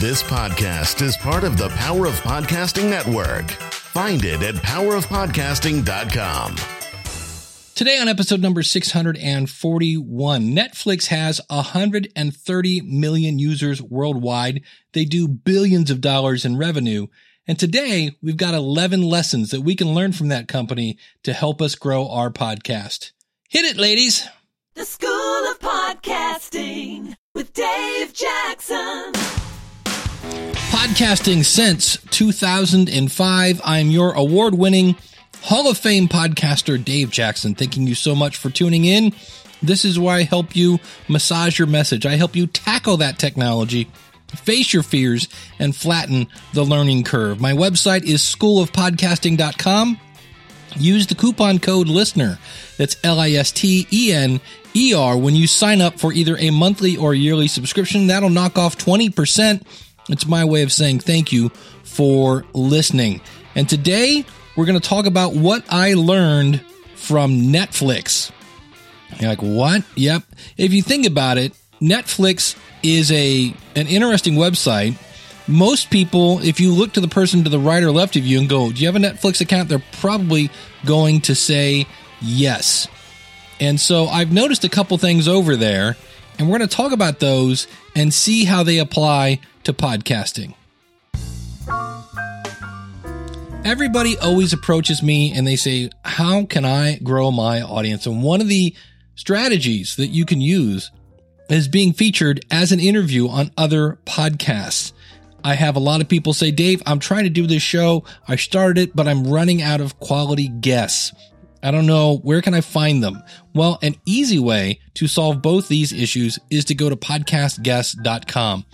This podcast is part of the Power of Podcasting Network. Find it at powerofpodcasting.com. Today on episode number 641, Netflix has 130 million users worldwide. They do billions of dollars in revenue. And today we've got 11 lessons that we can learn from that company to help us grow our podcast. Hit it, ladies. The School of Podcasting with Dave Jackson. Podcasting since 2005. I'm your award winning Hall of Fame podcaster, Dave Jackson. Thanking you so much for tuning in. This is where I help you massage your message. I help you tackle that technology, face your fears, and flatten the learning curve. My website is schoolofpodcasting.com. Use the coupon code LISTENER. That's L I S T E N E R when you sign up for either a monthly or yearly subscription. That'll knock off 20%. It's my way of saying thank you for listening. And today we're going to talk about what I learned from Netflix. You're like, what? Yep. If you think about it, Netflix is a an interesting website. Most people, if you look to the person to the right or left of you and go, Do you have a Netflix account? They're probably going to say yes. And so I've noticed a couple things over there, and we're going to talk about those and see how they apply to podcasting. Everybody always approaches me and they say, How can I grow my audience? And one of the strategies that you can use is being featured as an interview on other podcasts. I have a lot of people say, Dave, I'm trying to do this show. I started it, but I'm running out of quality guests. I don't know. Where can I find them? Well, an easy way to solve both these issues is to go to podcastguests.com.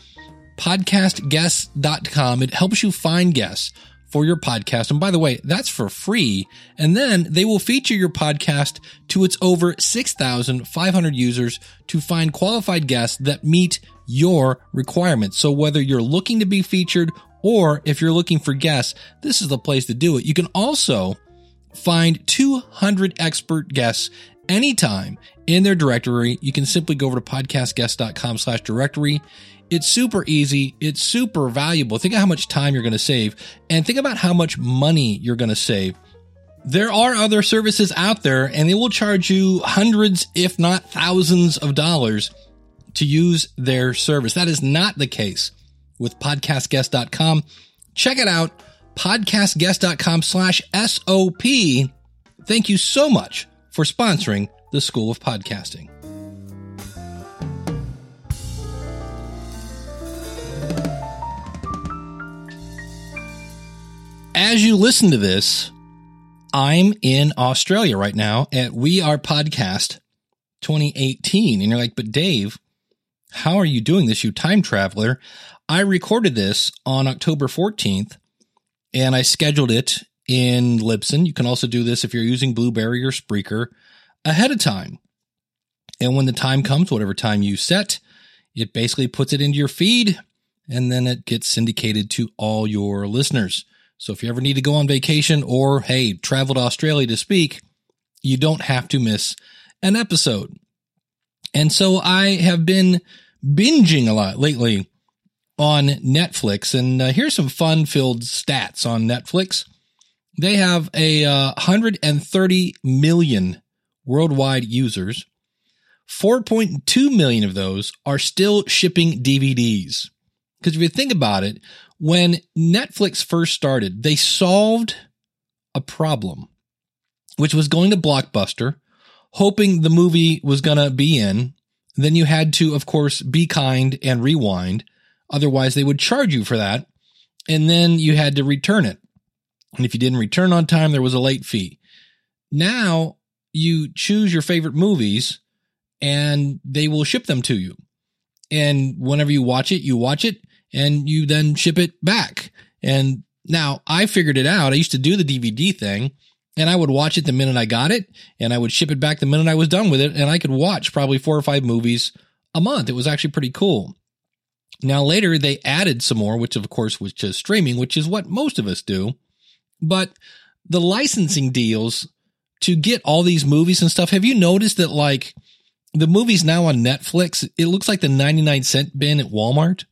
Podcastguests.com. It helps you find guests for your podcast. And by the way, that's for free. And then they will feature your podcast to its over 6,500 users to find qualified guests that meet your requirements. So whether you're looking to be featured or if you're looking for guests, this is the place to do it. You can also find 200 expert guests anytime in their directory. You can simply go over to podcastguests.com slash directory. It's super easy. It's super valuable. Think of how much time you're going to save and think about how much money you're going to save. There are other services out there and they will charge you hundreds, if not thousands of dollars to use their service. That is not the case with podcastguests.com. Check it out podcastguests.com slash SOP. Thank you so much for sponsoring the School of Podcasting. As you listen to this, I'm in Australia right now at We Are Podcast 2018. And you're like, but Dave, how are you doing this, you time traveler? I recorded this on October 14th and I scheduled it in Libsyn. You can also do this if you're using Blubrry or Spreaker ahead of time. And when the time comes, whatever time you set, it basically puts it into your feed and then it gets syndicated to all your listeners. So if you ever need to go on vacation or, hey, travel to Australia to speak, you don't have to miss an episode. And so I have been binging a lot lately on Netflix. And uh, here's some fun filled stats on Netflix. They have a uh, 130 million worldwide users. 4.2 million of those are still shipping DVDs. Because if you think about it, when Netflix first started, they solved a problem, which was going to Blockbuster, hoping the movie was going to be in. Then you had to, of course, be kind and rewind. Otherwise, they would charge you for that. And then you had to return it. And if you didn't return on time, there was a late fee. Now you choose your favorite movies and they will ship them to you. And whenever you watch it, you watch it and you then ship it back. And now I figured it out. I used to do the DVD thing and I would watch it the minute I got it and I would ship it back the minute I was done with it. And I could watch probably four or five movies a month. It was actually pretty cool. Now later they added some more, which of course was just streaming, which is what most of us do. But the licensing deals to get all these movies and stuff, have you noticed that like the movies now on Netflix, it looks like the 99 cent bin at Walmart?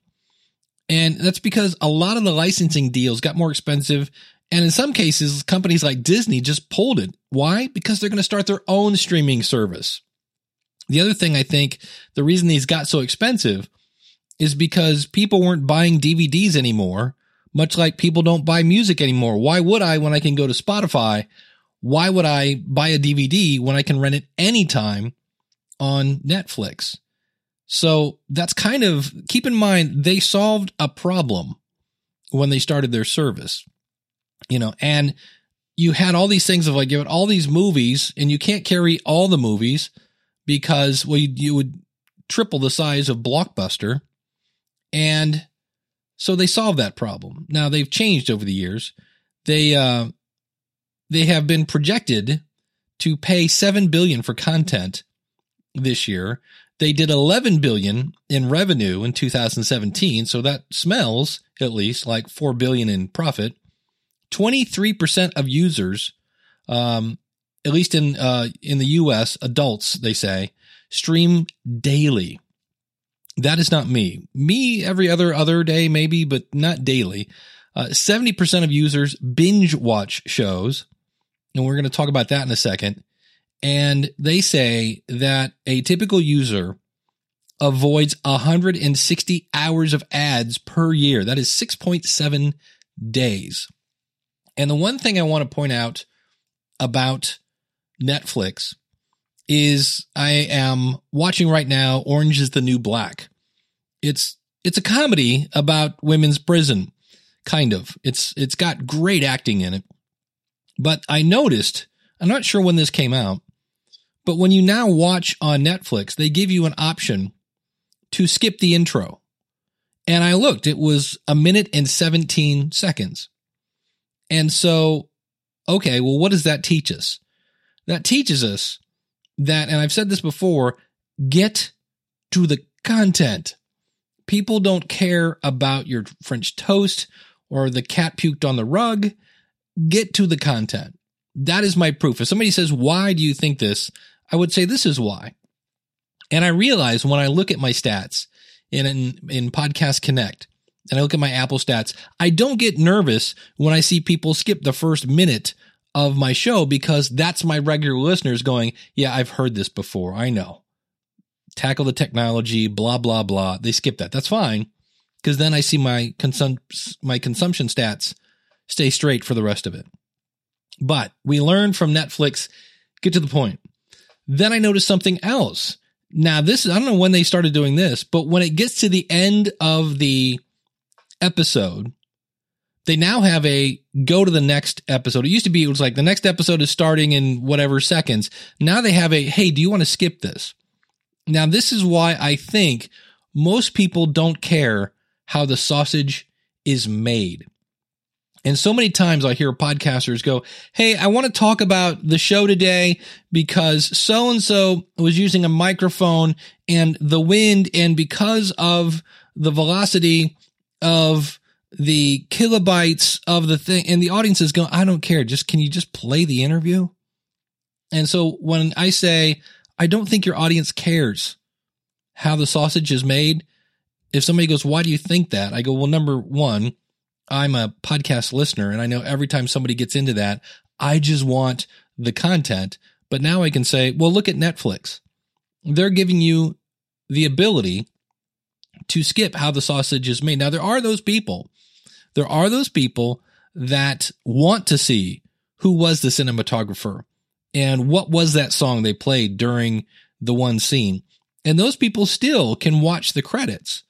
And that's because a lot of the licensing deals got more expensive. And in some cases, companies like Disney just pulled it. Why? Because they're going to start their own streaming service. The other thing I think the reason these got so expensive is because people weren't buying DVDs anymore, much like people don't buy music anymore. Why would I when I can go to Spotify? Why would I buy a DVD when I can rent it anytime on Netflix? So that's kind of keep in mind they solved a problem when they started their service. You know, and you had all these things of like you had all these movies and you can't carry all the movies because well you, you would triple the size of Blockbuster and so they solved that problem. Now they've changed over the years. They uh they have been projected to pay 7 billion for content this year. They did 11 billion in revenue in 2017, so that smells at least like 4 billion in profit. 23% of users um at least in uh in the US adults they say stream daily. That is not me. Me every other other day maybe, but not daily. Uh, 70% of users binge watch shows, and we're going to talk about that in a second. And they say that a typical user avoids 160 hours of ads per year. That is 6.7 days. And the one thing I want to point out about Netflix is I am watching right now Orange is the New Black. It's it's a comedy about women's prison, kind of. It's it's got great acting in it. But I noticed, I'm not sure when this came out, but when you now watch on Netflix, they give you an option to skip the intro. And I looked, it was a minute and 17 seconds. And so, okay, well, what does that teach us? That teaches us that, and I've said this before, get to the content. People don't care about your French toast or the cat puked on the rug. Get to the content. That is my proof. If somebody says, why do you think this? I would say this is why. And I realize when I look at my stats in, in, in Podcast Connect and I look at my Apple stats, I don't get nervous when I see people skip the first minute of my show because that's my regular listeners going, yeah, I've heard this before. I know. Tackle the technology, blah, blah, blah. They skip that. That's fine. Cause then I see my consum- my consumption stats stay straight for the rest of it. But we learn from Netflix, get to the point. Then I noticed something else. Now this, is, I don't know when they started doing this, but when it gets to the end of the episode, they now have a go to the next episode. It used to be, it was like the next episode is starting in whatever seconds. Now they have a, hey, do you want to skip this? Now, this is why I think most people don't care how the sausage is made. And so many times I hear podcasters go, Hey, I want to talk about the show today because so and so was using a microphone and the wind and because of the velocity of the kilobytes of the thing and the audience is going, I don't care. Just can you just play the interview? And so when I say, I don't think your audience cares how the sausage is made. If somebody goes, why do you think that? I go, well, number one, I'm a podcast listener and I know every time somebody gets into that, I just want the content. But now I can say, well, look at Netflix. They're giving you the ability to skip how the sausage is made. Now, there are those people there are those people that want to see who was the cinematographer and what was that song they played during the one scene. And those people still can watch the credits.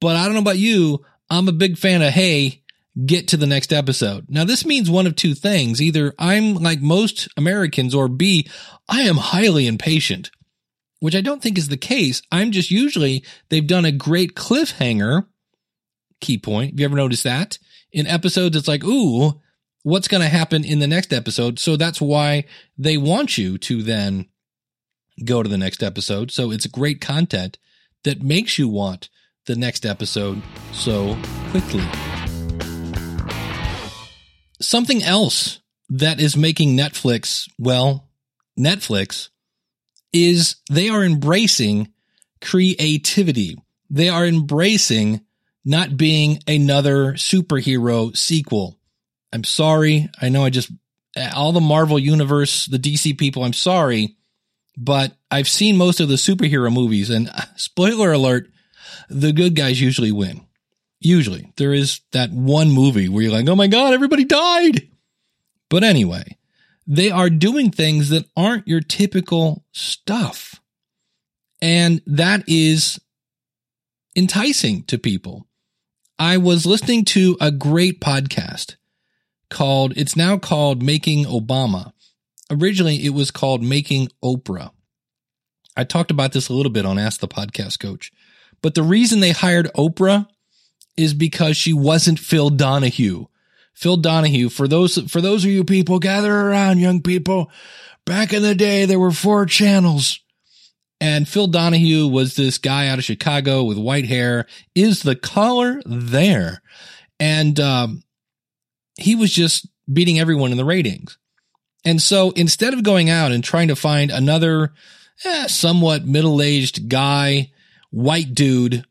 But I don't know about you. I'm a big fan of, hey, get to the next episode. Now, this means one of two things. Either I'm like most Americans, or B, I am highly impatient, which I don't think is the case. I'm just usually, they've done a great cliffhanger key point. Have you ever noticed that? In episodes, it's like, ooh, what's going to happen in the next episode? So that's why they want you to then go to the next episode. So it's great content that makes you want the next episode so quickly. Something else that is making Netflix, well, Netflix, is they are embracing creativity. They are embracing not being another superhero sequel. I'm sorry. I know I just, all the Marvel universe, the DC people, I'm sorry, but I've seen most of the superhero movies and spoiler alert, the good guys usually win. Usually there is that one movie where you're like, Oh my God, everybody died. But anyway, they are doing things that aren't your typical stuff. And that is enticing to people. I was listening to a great podcast called, it's now called Making Obama. Originally, it was called Making Oprah. I talked about this a little bit on Ask the Podcast Coach. But the reason they hired Oprah is because she wasn't Phil Donahue. Phil Donahue, for those, for those of you people gather around, young people, back in the day, there were four channels. And Phil Donahue was this guy out of Chicago with white hair. Is the color there? And, um, he was just beating everyone in the ratings. And so instead of going out and trying to find another eh, somewhat middle aged guy, white dude,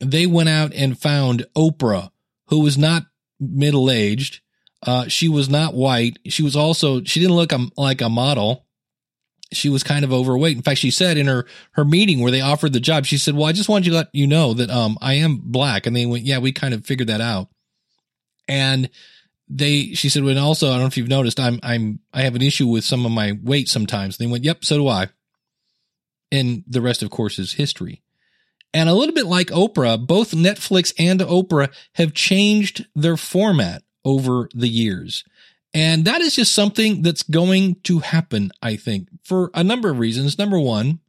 they went out and found Oprah, who was not middle aged. Uh, she was not white. She was also, she didn't look like a model. She was kind of overweight. In fact, she said in her, her meeting where they offered the job, she said, well, I just wanted to let you know that, um, I am black. And they went, yeah, we kind of figured that out. And they, she said, and also, I don't know if you've noticed, I'm, I'm, I have an issue with some of my weight sometimes. They went, yep, so do I. And the rest, of course, is history. And a little bit like Oprah, both Netflix and Oprah have changed their format over the years. And that is just something that's going to happen, I think, for a number of reasons. Number one,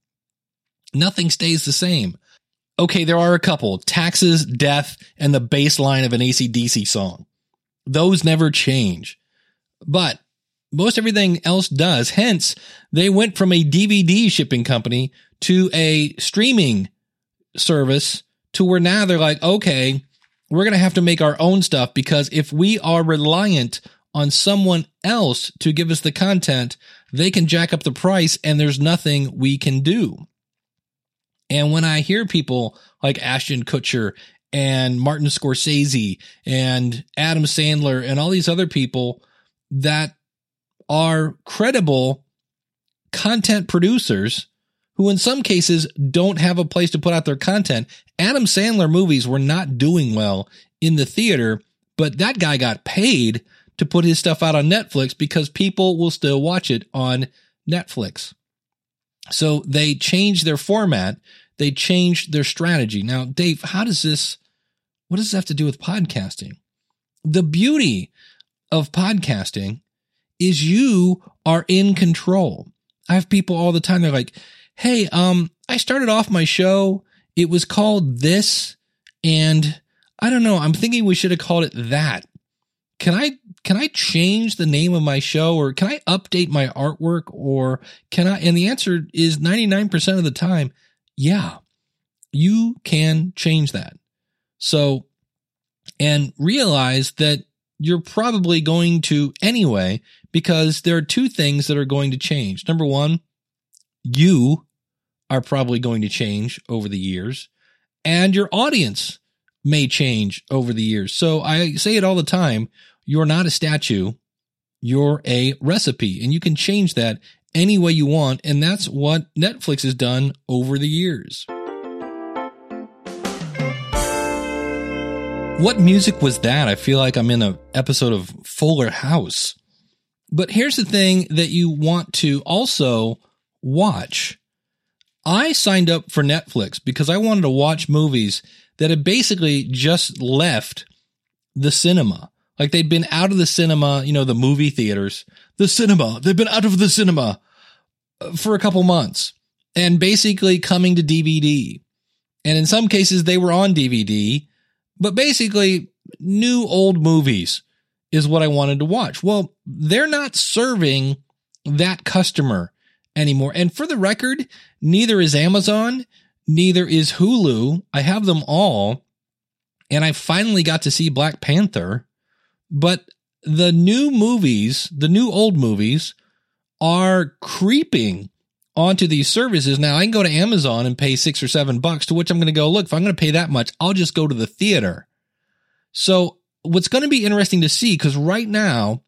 nothing stays the same. Okay, there are a couple taxes, death, and the baseline of an ACDC song. Those never change. But most everything else does. Hence, they went from a DVD shipping company to a streaming service to where now they're like, okay, we're going to have to make our own stuff because if we are reliant on someone else to give us the content, they can jack up the price and there's nothing we can do. And when I hear people like Ashton Kutcher and Martin Scorsese and Adam Sandler and all these other people that are credible content producers who in some cases don't have a place to put out their content. Adam Sandler movies were not doing well in the theater, but that guy got paid to put his stuff out on Netflix because people will still watch it on Netflix. So they changed their format. They changed their strategy. Now, Dave, how does this, what does this have to do with podcasting? The beauty of podcasting is you are in control. I have people all the time. They're like, Hey, um, I started off my show. It was called this and I don't know. I'm thinking we should have called it that. Can I, can I change the name of my show or can I update my artwork or can I? And the answer is 99% of the time. Yeah, you can change that. So, and realize that you're probably going to anyway, because there are two things that are going to change. Number one, you are probably going to change over the years and your audience may change over the years. So I say it all the time. You're not a statue. You're a recipe and you can change that any way you want. And that's what Netflix has done over the years. What music was that? I feel like I'm in an episode of Fuller House. But here's the thing that you want to also watch. I signed up for Netflix because I wanted to watch movies that had basically just left the cinema. Like they'd been out of the cinema, you know, the movie theaters, the cinema. They've been out of the cinema uh, for a couple months and basically coming to DVD. And in some cases, they were on DVD but basically, new old movies is what I wanted to watch. Well, they're not serving that customer anymore. And for the record, neither is Amazon, neither is Hulu. I have them all. And I finally got to see Black Panther. But the new movies, the new old movies are creeping onto these services. Now I can go to Amazon and pay six or seven bucks to which I'm going to go, look, if I'm going to pay that much, I'll just go to the theater. So what's going to be interesting to see, because right now,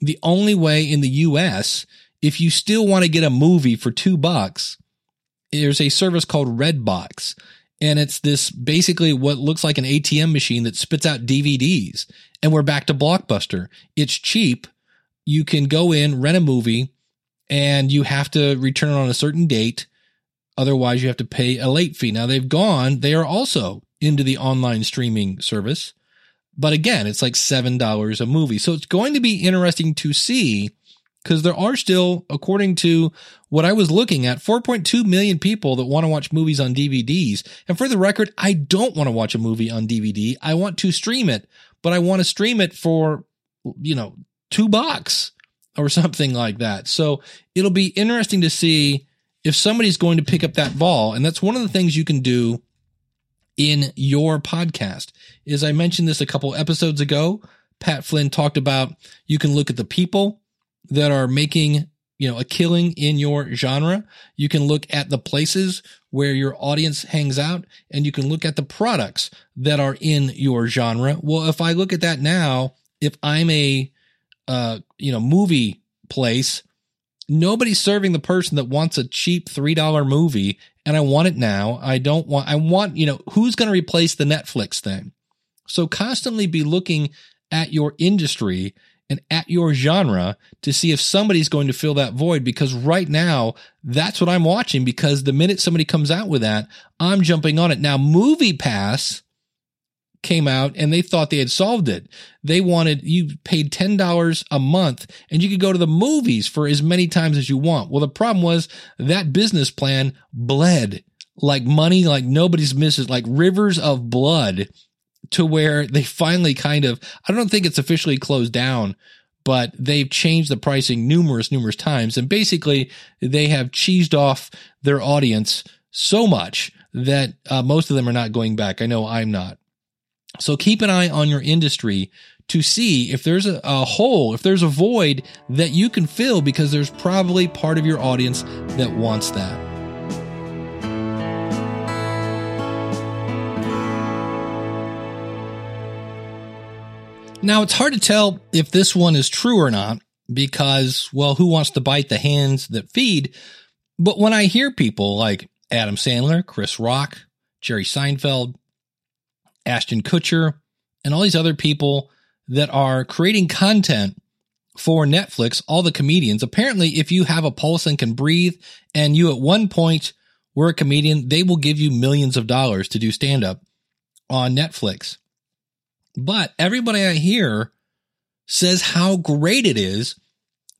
the only way in the US, if you still want to get a movie for two bucks, there's a service called Redbox. And it's this basically what looks like an ATM machine that spits out DVDs. And we're back to Blockbuster. It's cheap. You can go in, rent a movie, and you have to return it on a certain date. Otherwise, you have to pay a late fee. Now they've gone, they are also into the online streaming service. But again, it's like $7 a movie. So it's going to be interesting to see because there are still, according to what I was looking at, 4.2 million people that want to watch movies on DVDs. And for the record, I don't want to watch a movie on DVD. I want to stream it, but I want to stream it for, you know, two bucks or something like that. So it'll be interesting to see if somebody's going to pick up that ball. And that's one of the things you can do in your podcast. Is I mentioned this a couple episodes ago. Pat Flynn talked about you can look at the people that are making you know a killing in your genre you can look at the places where your audience hangs out and you can look at the products that are in your genre well if i look at that now if i'm a uh you know movie place nobody's serving the person that wants a cheap $3 movie and I want it now. I don't want, I want, you know, who's going to replace the Netflix thing? So constantly be looking at your industry and at your genre to see if somebody's going to fill that void because right now that's what I'm watching because the minute somebody comes out with that, I'm jumping on it. Now, Movie Pass came out and they thought they had solved it. They wanted you paid $10 a month and you could go to the movies for as many times as you want. Well, the problem was that business plan bled like money, like nobody's misses, like rivers of blood to where they finally kind of, I don't think it's officially closed down, but they've changed the pricing numerous, numerous times. And basically they have cheesed off their audience so much that uh, most of them are not going back. I know I'm not. So keep an eye on your industry to see if there's a, a, hole, if there's a void that you can fill because there's probably part of your audience that wants that. Now, it's hard to tell if this one is true or not because, well, who wants to bite the hands that feed? But when I hear people like Adam Sandler, Chris Rock, Jerry Seinfeld, Ashton Kutcher, and all these other people that are creating content for Netflix, all the comedians. Apparently, if you have a pulse and can breathe, and you at one point were a comedian, they will give you millions of dollars to do stand up on Netflix. But everybody I hear says how great it is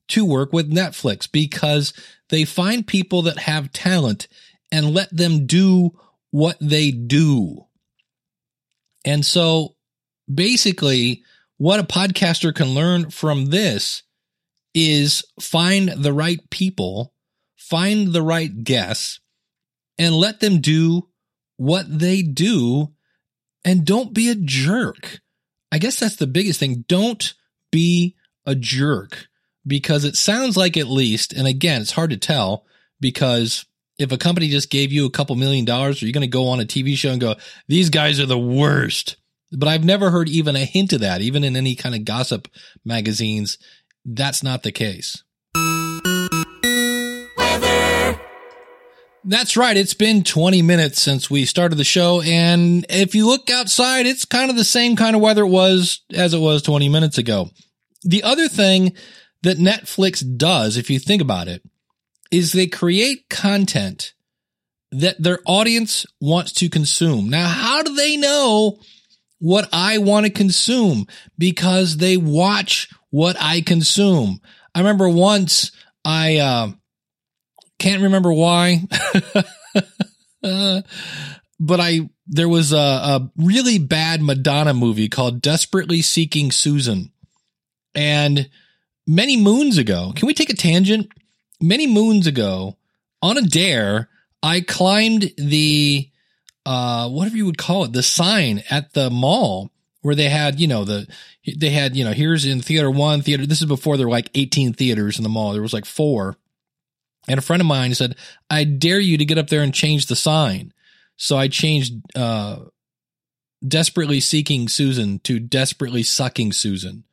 to work with Netflix because they find people that have talent and let them do what they do. And so basically, what a podcaster can learn from this is find the right people, find the right guests, and let them do what they do and don't be a jerk. I guess that's the biggest thing. Don't be a jerk because it sounds like at least, and again, it's hard to tell because if a company just gave you a couple million dollars, are you going to go on a TV show and go, these guys are the worst? But I've never heard even a hint of that, even in any kind of gossip magazines. That's not the case. That's right. It's been 20 minutes since we started the show. And if you look outside, it's kind of the same kind of weather it was as it was 20 minutes ago. The other thing that Netflix does, if you think about it, is they create content that their audience wants to consume. Now, how do they know what I want to consume? Because they watch what I consume. I remember once I, uh, can't remember why. uh, but I, there was a, a really bad Madonna movie called Desperately Seeking Susan. And many moons ago, can we take a tangent? Many moons ago, on a dare, I climbed the, uh, whatever you would call it, the sign at the mall where they had, you know, the, they had, you know, here's in theater one, theater, this is before there were like 18 theaters in the mall. There was like four And a friend of mine said, I dare you to get up there and change the sign. So I changed, uh, desperately seeking Susan to desperately sucking Susan.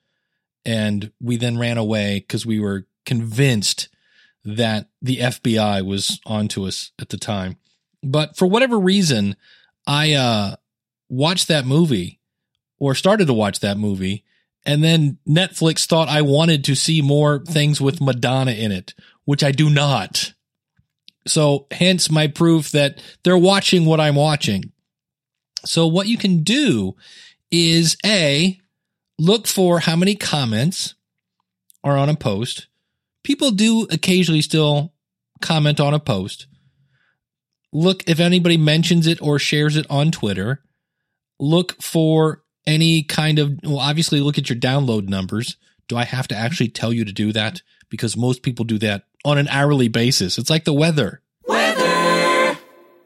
And we then ran away because we were convinced that the FBI was onto us at the time. But for whatever reason, I uh, watched that movie or started to watch that movie. And then Netflix thought I wanted to see more things with Madonna in it, which I do not. So hence my proof that they're watching what I'm watching. So what you can do is A, look for how many comments are on a post. People do occasionally still comment on a post. Look if anybody mentions it or shares it on Twitter. Look for any kind of, well, obviously look at your download numbers. Do I have to actually tell you to do that? Because most people do that on an hourly basis. It's like the weather. Weather.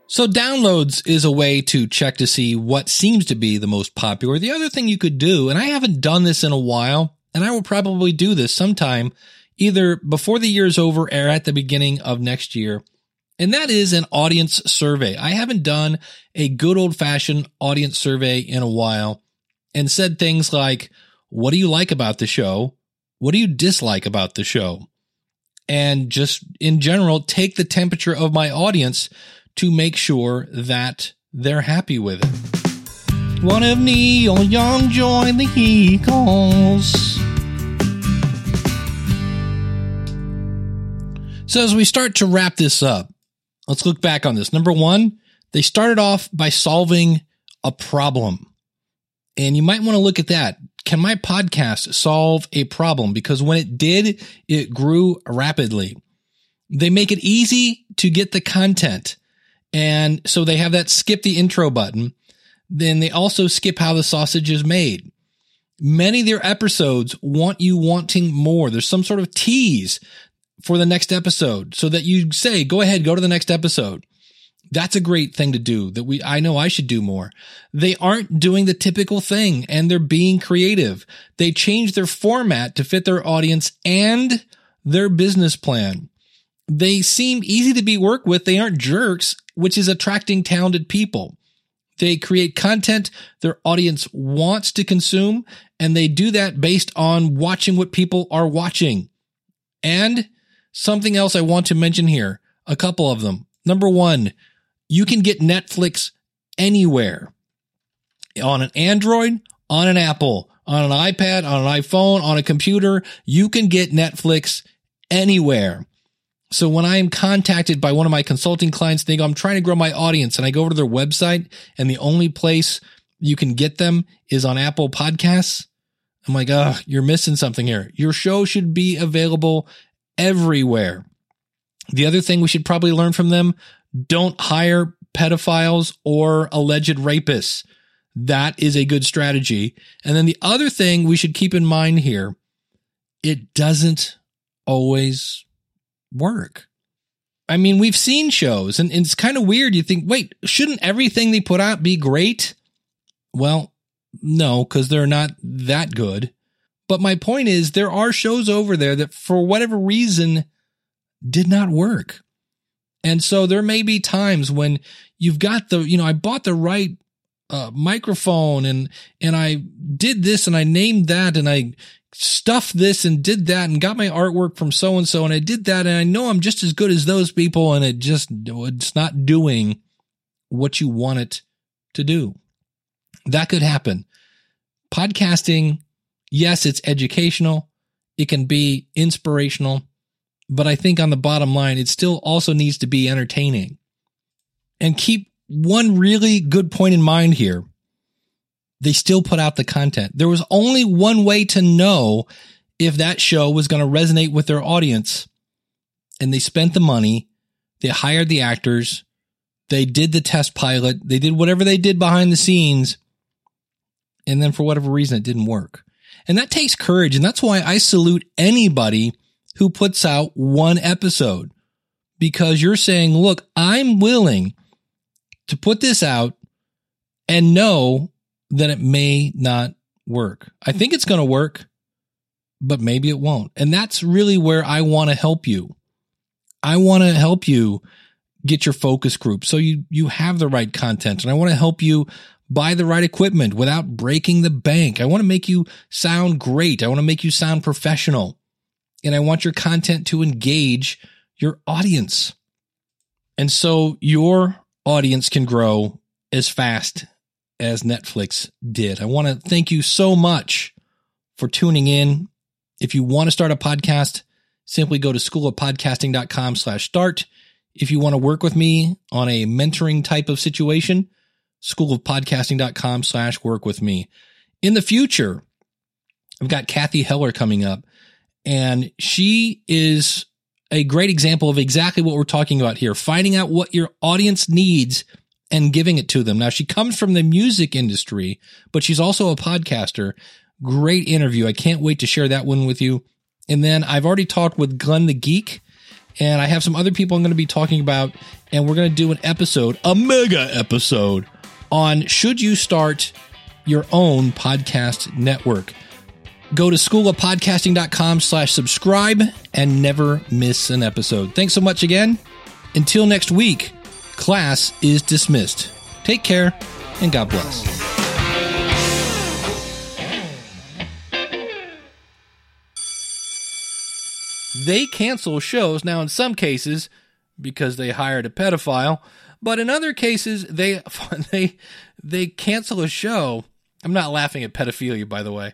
So downloads is a way to check to see what seems to be the most popular. The other thing you could do, and I haven't done this in a while, and I will probably do this sometime either before the year's over or at the beginning of next year. And that is an audience survey. I haven't done a good old fashioned audience survey in a while and said things like, what do you like about the show? What do you dislike about the show? And just in general, take the temperature of my audience to make sure that they're happy with it. One of Neil Young joined the Eagles. So as we start to wrap this up, let's look back on this. Number one, they started off by solving a problem. And you might want to look at that. Can my podcast solve a problem? Because when it did, it grew rapidly. They make it easy to get the content. And so they have that skip the intro button. Then they also skip how the sausage is made. Many of their episodes want you wanting more. There's some sort of tease for the next episode so that you say, go ahead, go to the next episode. That's a great thing to do that we, I know I should do more. They aren't doing the typical thing and they're being creative. They change their format to fit their audience and their business plan. They seem easy to be worked with. They aren't jerks, which is attracting talented people. They create content their audience wants to consume and they do that based on watching what people are watching. And something else I want to mention here, a couple of them. Number one, you can get Netflix anywhere on an Android, on an Apple, on an iPad, on an iPhone, on a computer. You can get Netflix anywhere. So when I am contacted by one of my consulting clients, they go, I'm trying to grow my audience and I go over to their website and the only place you can get them is on Apple podcasts. I'm like, oh, you're missing something here. Your show should be available everywhere. The other thing we should probably learn from them, don't hire pedophiles or alleged rapists. That is a good strategy. And then the other thing we should keep in mind here, it doesn't always work. I mean, we've seen shows and, it's kind of weird. You think, wait, shouldn't everything they put out be great? Well, no, because they're not that good. But my point is, there are shows over there that for whatever reason did not work. And so there may be times when you've got the, you know, I bought the right uh, microphone and, and I did this and I named that and I stuffed this and did that and got my artwork from so and so and I did that and I know I'm just as good as those people and it just, it's not doing what you want it to do. That could happen. Podcasting, yes, it's educational. It can be inspirational but I think on the bottom line, it still also needs to be entertaining. And keep one really good point in mind here. They still put out the content. There was only one way to know if that show was going to resonate with their audience. And they spent the money. They hired the actors. They did the test pilot. They did whatever they did behind the scenes. And then for whatever reason, it didn't work. And that takes courage. And that's why I salute anybody who puts out one episode because you're saying, look, I'm willing to put this out and know that it may not work. I think it's going to work, but maybe it won't. And that's really where I want to help you. I want to help you get your focus group so you, you have the right content. And I want to help you buy the right equipment without breaking the bank. I want to make you sound great. I want to make you sound professional. And I want your content to engage your audience. And so your audience can grow as fast as Netflix did. I want to thank you so much for tuning in. If you want to start a podcast, simply go to schoolofpodcasting.com slash start. If you want to work with me on a mentoring type of situation, schoolofpodcasting.com slash work with me. In the future, I've got Cathy Heller coming up and she is a great example of exactly what we're talking about here. Finding out what your audience needs and giving it to them. Now she comes from the music industry, but she's also a podcaster. Great interview. I can't wait to share that one with you. And then I've already talked with Glenn the Geek and I have some other people I'm going to be talking about and we're going to do an episode, a mega episode on should you start your own podcast network. Go to schoolofpodcasting.com slash subscribe and never miss an episode. Thanks so much again. Until next week, class is dismissed. Take care and God bless. They cancel shows now in some cases because they hired a pedophile, but in other cases they they they cancel a show. I'm not laughing at pedophilia by the way.